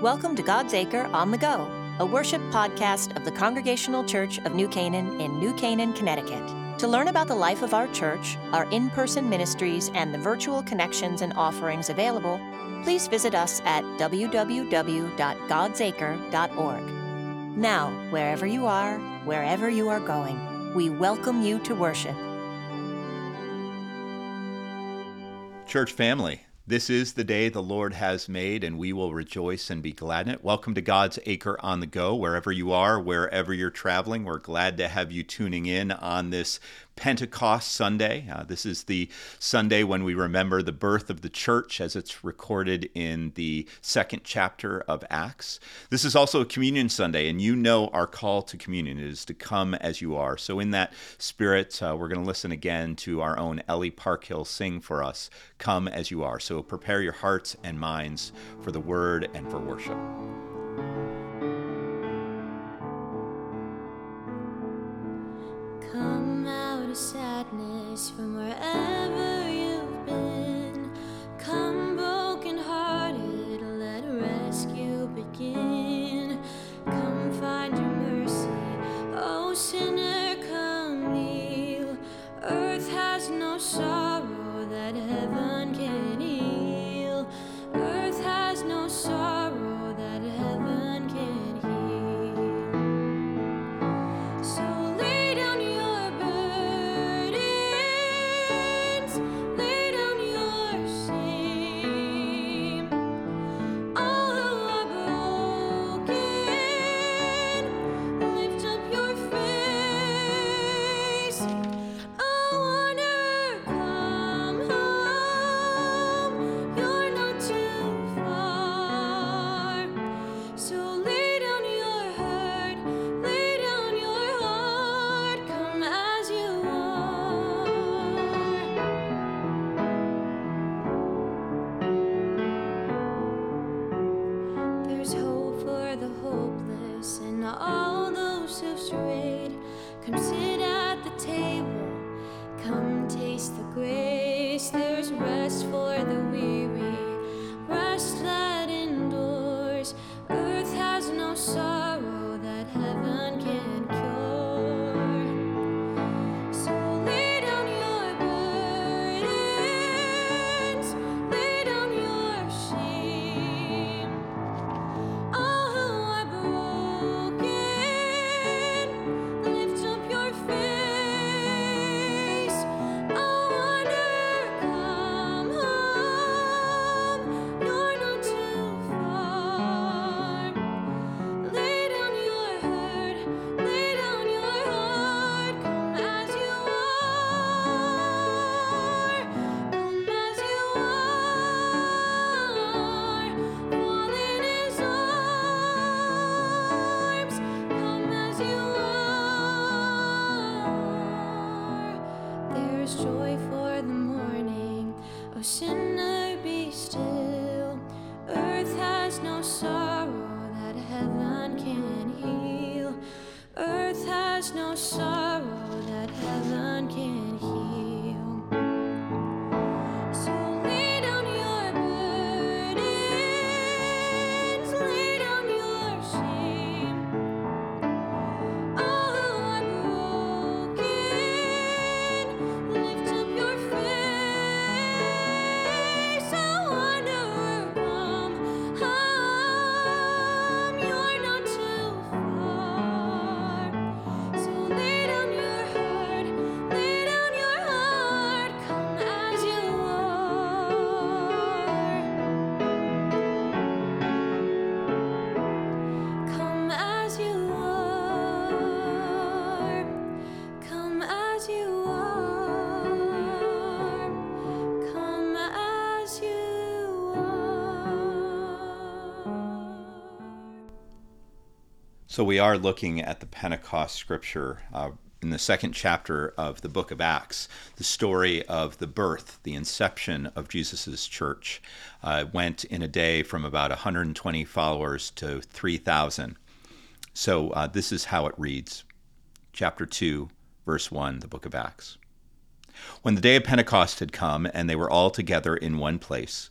Welcome to God's Acre on the Go, a worship podcast of the Congregational Church of New Canaan in New Canaan, Connecticut. To learn about the life of our church, our in person ministries, and the virtual connections and offerings available, please visit us at www.godsacre.org. Now, wherever you are, wherever you are going, we welcome you to worship. Church family, this is the day the Lord has made, and we will rejoice and be glad in it. Welcome to God's Acre on the Go, wherever you are, wherever you're traveling. We're glad to have you tuning in on this Pentecost Sunday. Uh, this is the Sunday when we remember the birth of the church as it's recorded in the second chapter of Acts. This is also a communion Sunday, and you know our call to communion is to come as you are. So, in that spirit, uh, we're going to listen again to our own Ellie Parkhill sing for us, Come as You Are. So, prepare your hearts and minds for the word and for worship. From wherever So, we are looking at the Pentecost scripture uh, in the second chapter of the book of Acts, the story of the birth, the inception of Jesus' church. Uh, went in a day from about 120 followers to 3,000. So, uh, this is how it reads chapter 2, verse 1, the book of Acts. When the day of Pentecost had come, and they were all together in one place,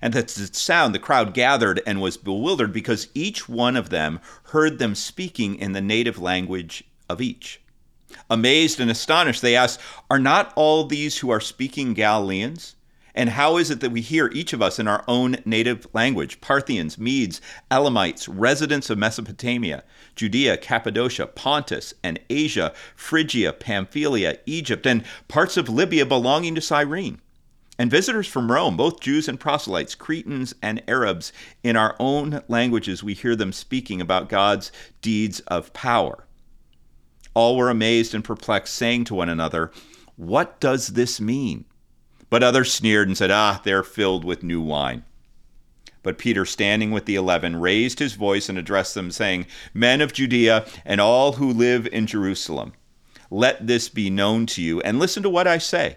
And at the sound, the crowd gathered and was bewildered because each one of them heard them speaking in the native language of each. Amazed and astonished, they asked, Are not all these who are speaking Galileans? And how is it that we hear each of us in our own native language? Parthians, Medes, Elamites, residents of Mesopotamia, Judea, Cappadocia, Pontus, and Asia, Phrygia, Pamphylia, Egypt, and parts of Libya belonging to Cyrene and visitors from Rome, both Jews and proselytes, Cretans and Arabs, in our own languages, we hear them speaking about God's deeds of power. All were amazed and perplexed, saying to one another, What does this mean? But others sneered and said, Ah, they're filled with new wine. But Peter, standing with the eleven, raised his voice and addressed them, saying, Men of Judea and all who live in Jerusalem, let this be known to you, and listen to what I say.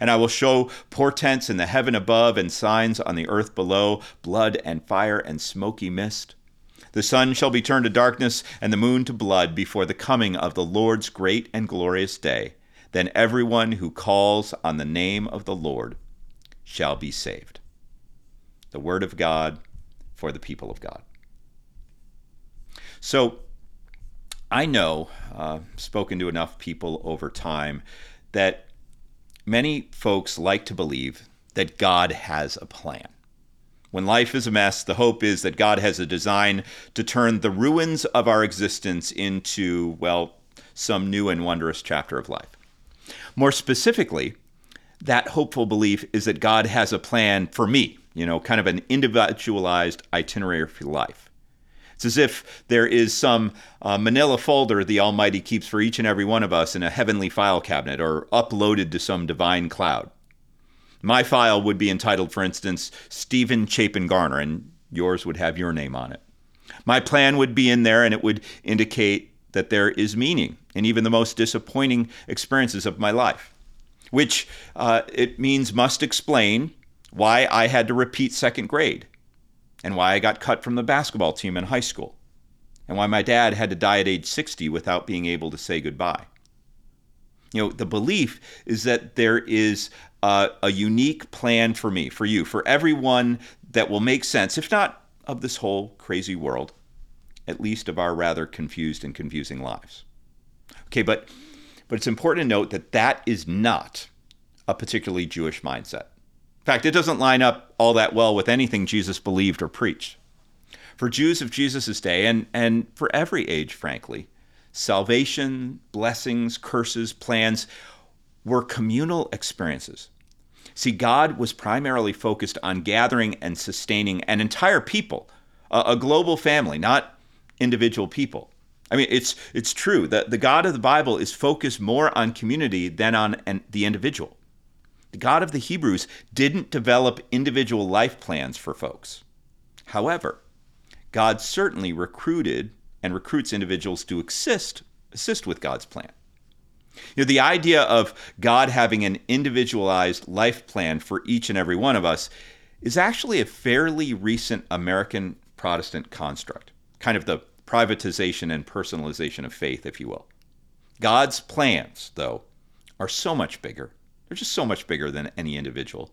And I will show portents in the heaven above and signs on the earth below blood and fire and smoky mist. The sun shall be turned to darkness and the moon to blood before the coming of the Lord's great and glorious day. Then everyone who calls on the name of the Lord shall be saved. The word of God for the people of God. So, I know, uh, spoken to enough people over time, that Many folks like to believe that God has a plan. When life is a mess, the hope is that God has a design to turn the ruins of our existence into, well, some new and wondrous chapter of life. More specifically, that hopeful belief is that God has a plan for me, you know, kind of an individualized itinerary for life. It's as if there is some uh, manila folder the Almighty keeps for each and every one of us in a heavenly file cabinet or uploaded to some divine cloud. My file would be entitled, for instance, Stephen Chapin Garner, and yours would have your name on it. My plan would be in there, and it would indicate that there is meaning in even the most disappointing experiences of my life, which uh, it means must explain why I had to repeat second grade and why I got cut from the basketball team in high school, and why my dad had to die at age 60 without being able to say goodbye. You know, the belief is that there is a, a unique plan for me, for you, for everyone that will make sense, if not of this whole crazy world, at least of our rather confused and confusing lives. Okay, but but it's important to note that that is not a particularly Jewish mindset. Fact, it doesn't line up all that well with anything Jesus believed or preached. For Jews of Jesus' day, and, and for every age, frankly, salvation, blessings, curses, plans were communal experiences. See, God was primarily focused on gathering and sustaining an entire people, a, a global family, not individual people. I mean, it's it's true that the God of the Bible is focused more on community than on an, the individual. The God of the Hebrews didn't develop individual life plans for folks. However, God certainly recruited and recruits individuals to assist, assist with God's plan. You know, the idea of God having an individualized life plan for each and every one of us is actually a fairly recent American Protestant construct, kind of the privatization and personalization of faith, if you will. God's plans, though, are so much bigger they're just so much bigger than any individual.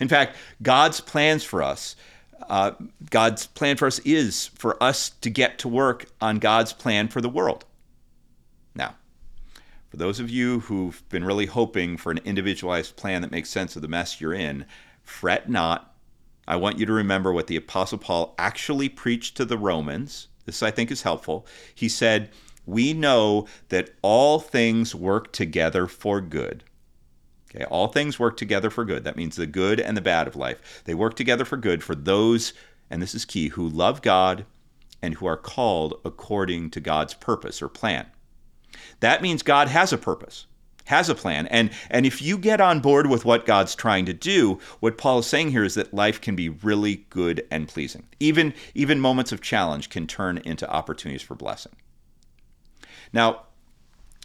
In fact, God's plans for us, uh, God's plan for us is for us to get to work on God's plan for the world. Now, for those of you who've been really hoping for an individualized plan that makes sense of the mess you're in, fret not. I want you to remember what the Apostle Paul actually preached to the Romans. This, I think, is helpful. He said, we know that all things work together for good. Okay, all things work together for good. That means the good and the bad of life. They work together for good for those, and this is key, who love God and who are called according to God's purpose or plan. That means God has a purpose, has a plan. And, and if you get on board with what God's trying to do, what Paul is saying here is that life can be really good and pleasing. Even, even moments of challenge can turn into opportunities for blessing. Now,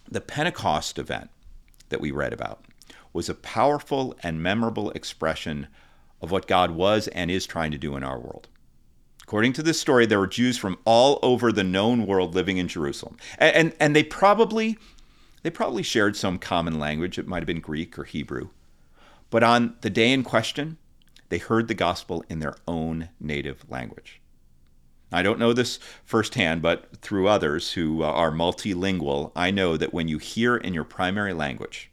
the Pentecost event that we read about was a powerful and memorable expression of what God was and is trying to do in our world. According to this story, there were Jews from all over the known world living in Jerusalem. And, and, and, they probably they probably shared some common language. It might have been Greek or Hebrew. But on the day in question, they heard the gospel in their own native language. I don't know this firsthand, but through others who are multilingual, I know that when you hear in your primary language,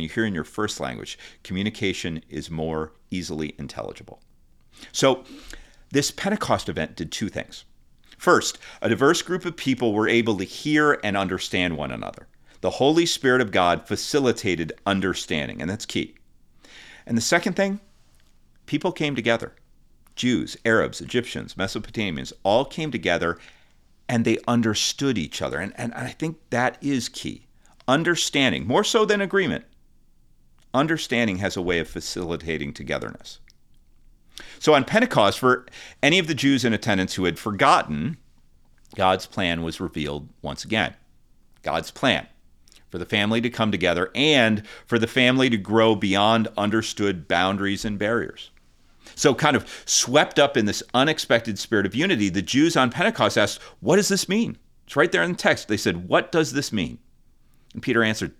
when you hear in your first language, communication is more easily intelligible. So, this Pentecost event did two things. First, a diverse group of people were able to hear and understand one another. The Holy Spirit of God facilitated understanding, and that's key. And the second thing, people came together. Jews, Arabs, Egyptians, Mesopotamians all came together and they understood each other. And, and I think that is key. Understanding, more so than agreement, understanding has a way of facilitating togetherness. So on Pentecost, for any of the Jews in attendance who had forgotten, God's plan was revealed once again. God's plan for the family to come together and for the family to grow beyond understood boundaries and barriers. So, kind of swept up in this unexpected spirit of unity, the Jews on Pentecost asked, What does this mean? It's right there in the text. They said, What does this mean? And Peter answered,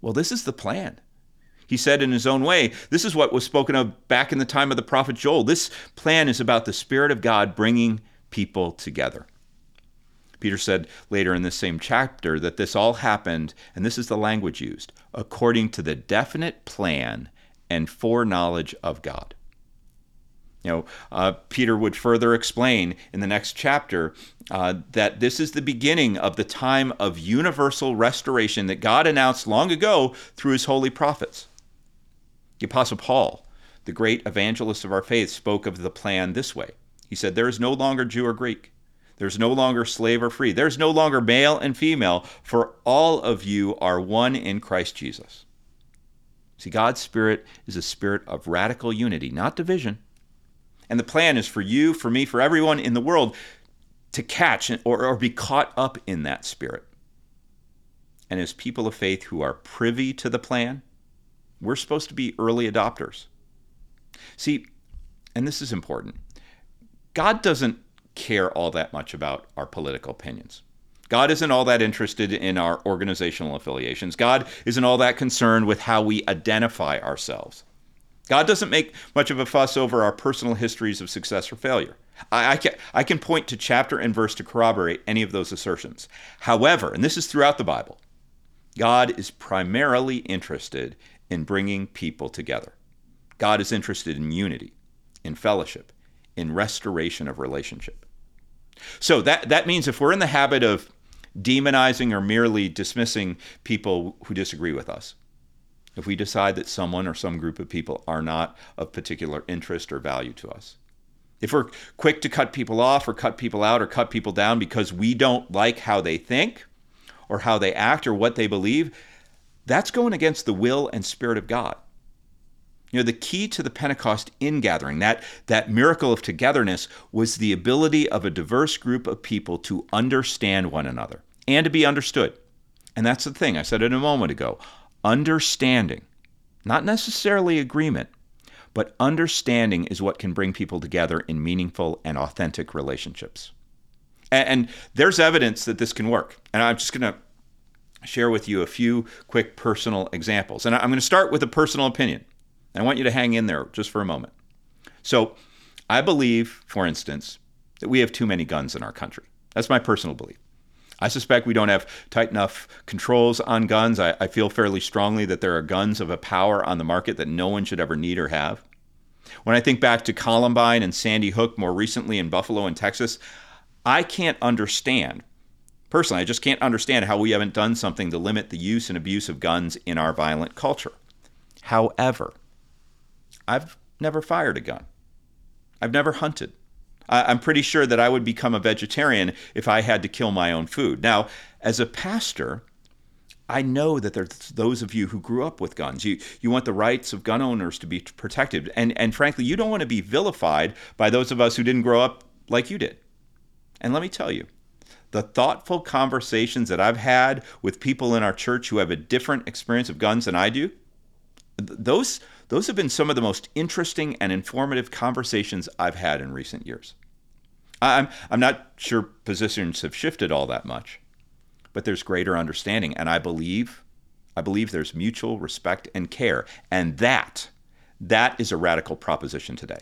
Well, this is the plan. He said in his own way, This is what was spoken of back in the time of the prophet Joel. This plan is about the Spirit of God bringing people together. Peter said later in this same chapter that this all happened, and this is the language used, according to the definite plan and foreknowledge of God. You know, uh, Peter would further explain in the next chapter uh, that this is the beginning of the time of universal restoration that God announced long ago through his holy prophets. The Apostle Paul, the great evangelist of our faith, spoke of the plan this way He said, There is no longer Jew or Greek. There's no longer slave or free. There's no longer male and female, for all of you are one in Christ Jesus. See, God's Spirit is a spirit of radical unity, not division. And the plan is for you, for me, for everyone in the world to catch or, or be caught up in that spirit. And as people of faith who are privy to the plan, we're supposed to be early adopters. See, and this is important God doesn't care all that much about our political opinions. God isn't all that interested in our organizational affiliations. God isn't all that concerned with how we identify ourselves. God doesn't make much of a fuss over our personal histories of success or failure. I, I, can, I can point to chapter and verse to corroborate any of those assertions. However, and this is throughout the Bible, God is primarily interested in bringing people together. God is interested in unity, in fellowship, in restoration of relationship. So that, that means if we're in the habit of demonizing or merely dismissing people who disagree with us, if we decide that someone or some group of people are not of particular interest or value to us, if we're quick to cut people off or cut people out or cut people down because we don't like how they think or how they act or what they believe, that's going against the will and spirit of God. You know, the key to the Pentecost ingathering, that, that miracle of togetherness, was the ability of a diverse group of people to understand one another and to be understood. And that's the thing, I said it a moment ago understanding, not necessarily agreement, but understanding is what can bring people together in meaningful and authentic relationships. And, and there's evidence that this can work. And I'm just going to share with you a few quick personal examples. And I'm going to start with a personal opinion. I want you to hang in there just for a moment. So, I believe, for instance, that we have too many guns in our country. That's my personal belief. I suspect we don't have tight enough controls on guns. I, I, feel fairly strongly that there are guns of a power on the market that no one should ever need or have. When I think back to Columbine and Sandy Hook more recently in Buffalo and Texas, I can't understand Personally, I just can't understand how we haven't done something to limit the use and abuse of guns in our violent culture. However, I've never fired a gun. I've never hunted. I'm pretty sure that I would become a vegetarian if I had to kill my own food. Now, as a pastor, I know that there's those of you who grew up with guns. You you want the rights of gun owners to be protected, and and frankly, you don't want to be vilified by those of us who didn't grow up like you did. And let me tell you, the thoughtful conversations that I've had with people in our church who have a different experience of guns than I do, those those have been some of the most interesting and informative conversations I've had in recent years. I'm I'm not sure positions have shifted all that much, but there's greater understanding, and I believe I believe there's mutual respect and care, and that that is a radical proposition today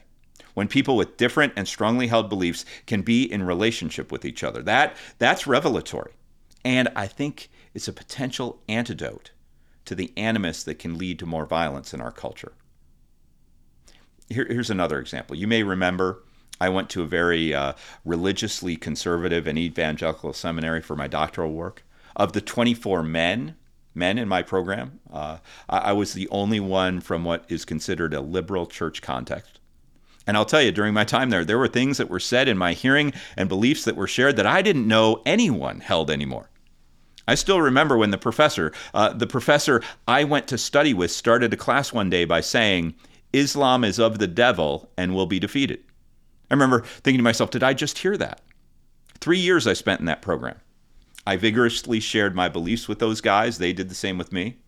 when people with different and strongly held beliefs can be in relationship with each other. That that's revelatory. And I think it's a potential antidote to the animus that can lead to more violence in our culture. Here, here's another example. You may remember I went to a very uh, religiously conservative and evangelical seminary for my doctoral work. Of the 24 men men in my program, uh, I, I was the only one from what is considered a liberal church context. And I'll tell you, during my time there, there were things that were said in my hearing and beliefs that were shared that I didn't know anyone held anymore. I still remember when the professor, uh, the professor I went to study with, started a class one day by saying, Islam is of the devil and will be defeated. I remember thinking to myself, did I just hear that? Three years I spent in that program. I vigorously shared my beliefs with those guys. They did the same with me.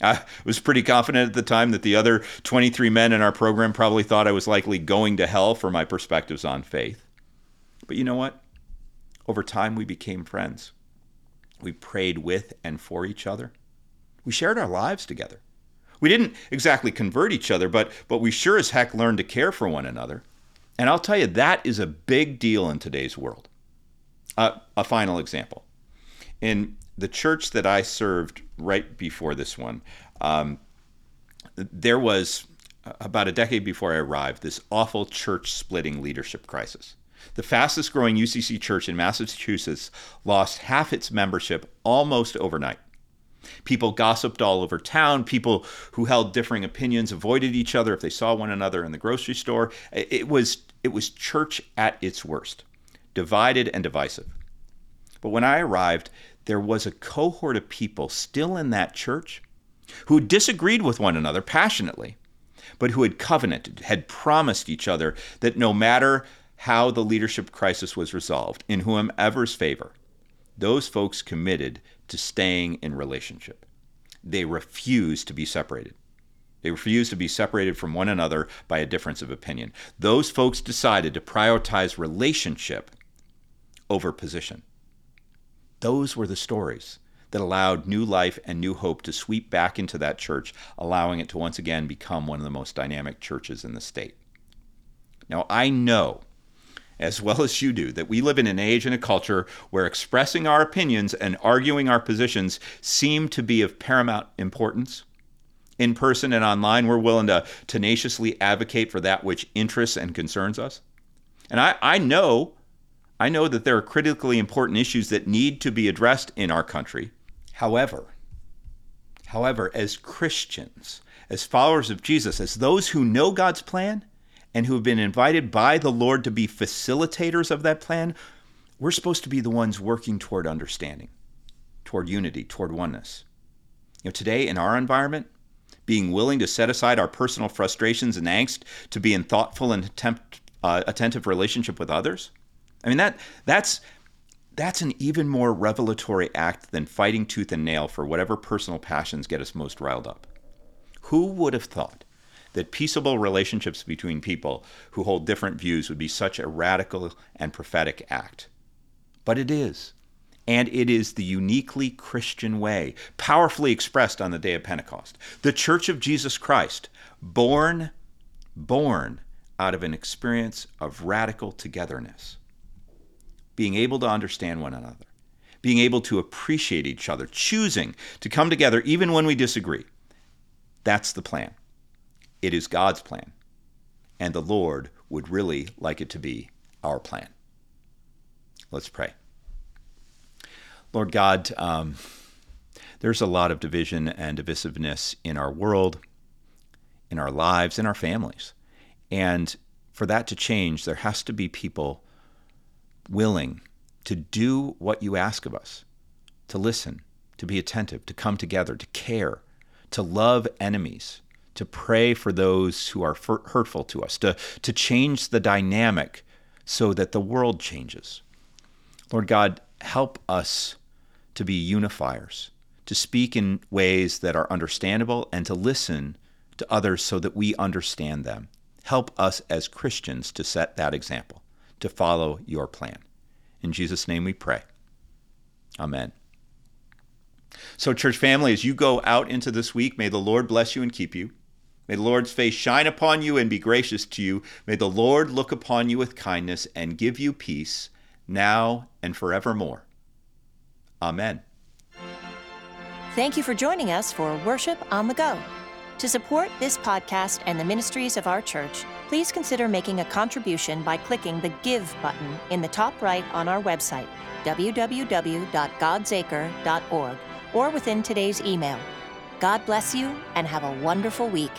I was pretty confident at the time that the other 23 men in our program probably thought I was likely going to hell for my perspectives on faith. But you know what? Over time, we became friends. We prayed with and for each other. We shared our lives together. We didn't exactly convert each other, but, but we sure as heck learned to care for one another. And I'll tell you, that is a big deal in today's world. Uh, a final example. In the church that I served right before this one, um, there was about a decade before I arrived this awful church splitting leadership crisis. The fastest growing UCC church in Massachusetts lost half its membership almost overnight. People gossiped all over town. People who held differing opinions avoided each other if they saw one another in the grocery store. It was, it was church at its worst, divided and divisive. But when I arrived, there was a cohort of people still in that church who disagreed with one another passionately, but who had covenanted, had promised each other that no matter how the leadership crisis was resolved, in whomever's favor, those folks committed to staying in relationship. They refused to be separated. They refused to be separated from one another by a difference of opinion. Those folks decided to prioritize relationship over position. Those were the stories that allowed new life and new hope to sweep back into that church, allowing it to once again become one of the most dynamic churches in the state. Now, I know, as well as you do, that we live in an age and a culture where expressing our opinions and arguing our positions seem to be of paramount importance. In person and online, we're willing to tenaciously advocate for that which interests and concerns us. And I, I know I know that there are critically important issues that need to be addressed in our country. However, however, as Christians, as followers of Jesus, as those who know God's plan and who have been invited by the Lord to be facilitators of that plan, we're supposed to be the ones working toward understanding, toward unity, toward oneness. You know, today in our environment, being willing to set aside our personal frustrations and angst to be in thoughtful and attempt, uh, attentive relationship with others, I mean that that's that's an even more revelatory act than fighting tooth and nail for whatever personal passions get us most riled up. Who would have thought that peaceable relationships between people who hold different views would be such a radical and prophetic act? But it is. And it is the uniquely Christian way, powerfully expressed on the day of Pentecost. The Church of Jesus Christ, born, born out of an experience of radical togetherness being able to understand one another, being able to appreciate each other, choosing to come together even when we disagree. That's the plan. It is God's plan. And the Lord would really like it to be our plan. Let's pray. Lord God, um, there's a lot of division and divisiveness in our world, in our lives, in our families. And for that to change, there has to be people willing to do what you ask of us to listen, to be attentive, to come together, to care, to love enemies, to pray for those who are hurtful to us, to, to change the dynamic so that the world changes. Lord God, help us to be unifiers, to speak in ways that are understandable, and to listen to others so that we understand them. Help us as Christians to set that example, to follow your plan. In Jesus' name we pray. Amen. So, church family, as you go out into this week, may the Lord bless you and keep you. May the Lord's face shine upon you and be gracious to you. May the Lord look upon you with kindness and give you peace now and forevermore. Amen. Thank you for joining us for Worship on the Go. To support this podcast and the ministries of our church, please consider making a contribution by clicking the Give button in the top right on our website, www.godsacre.org or within today's email. God bless you and have a wonderful week.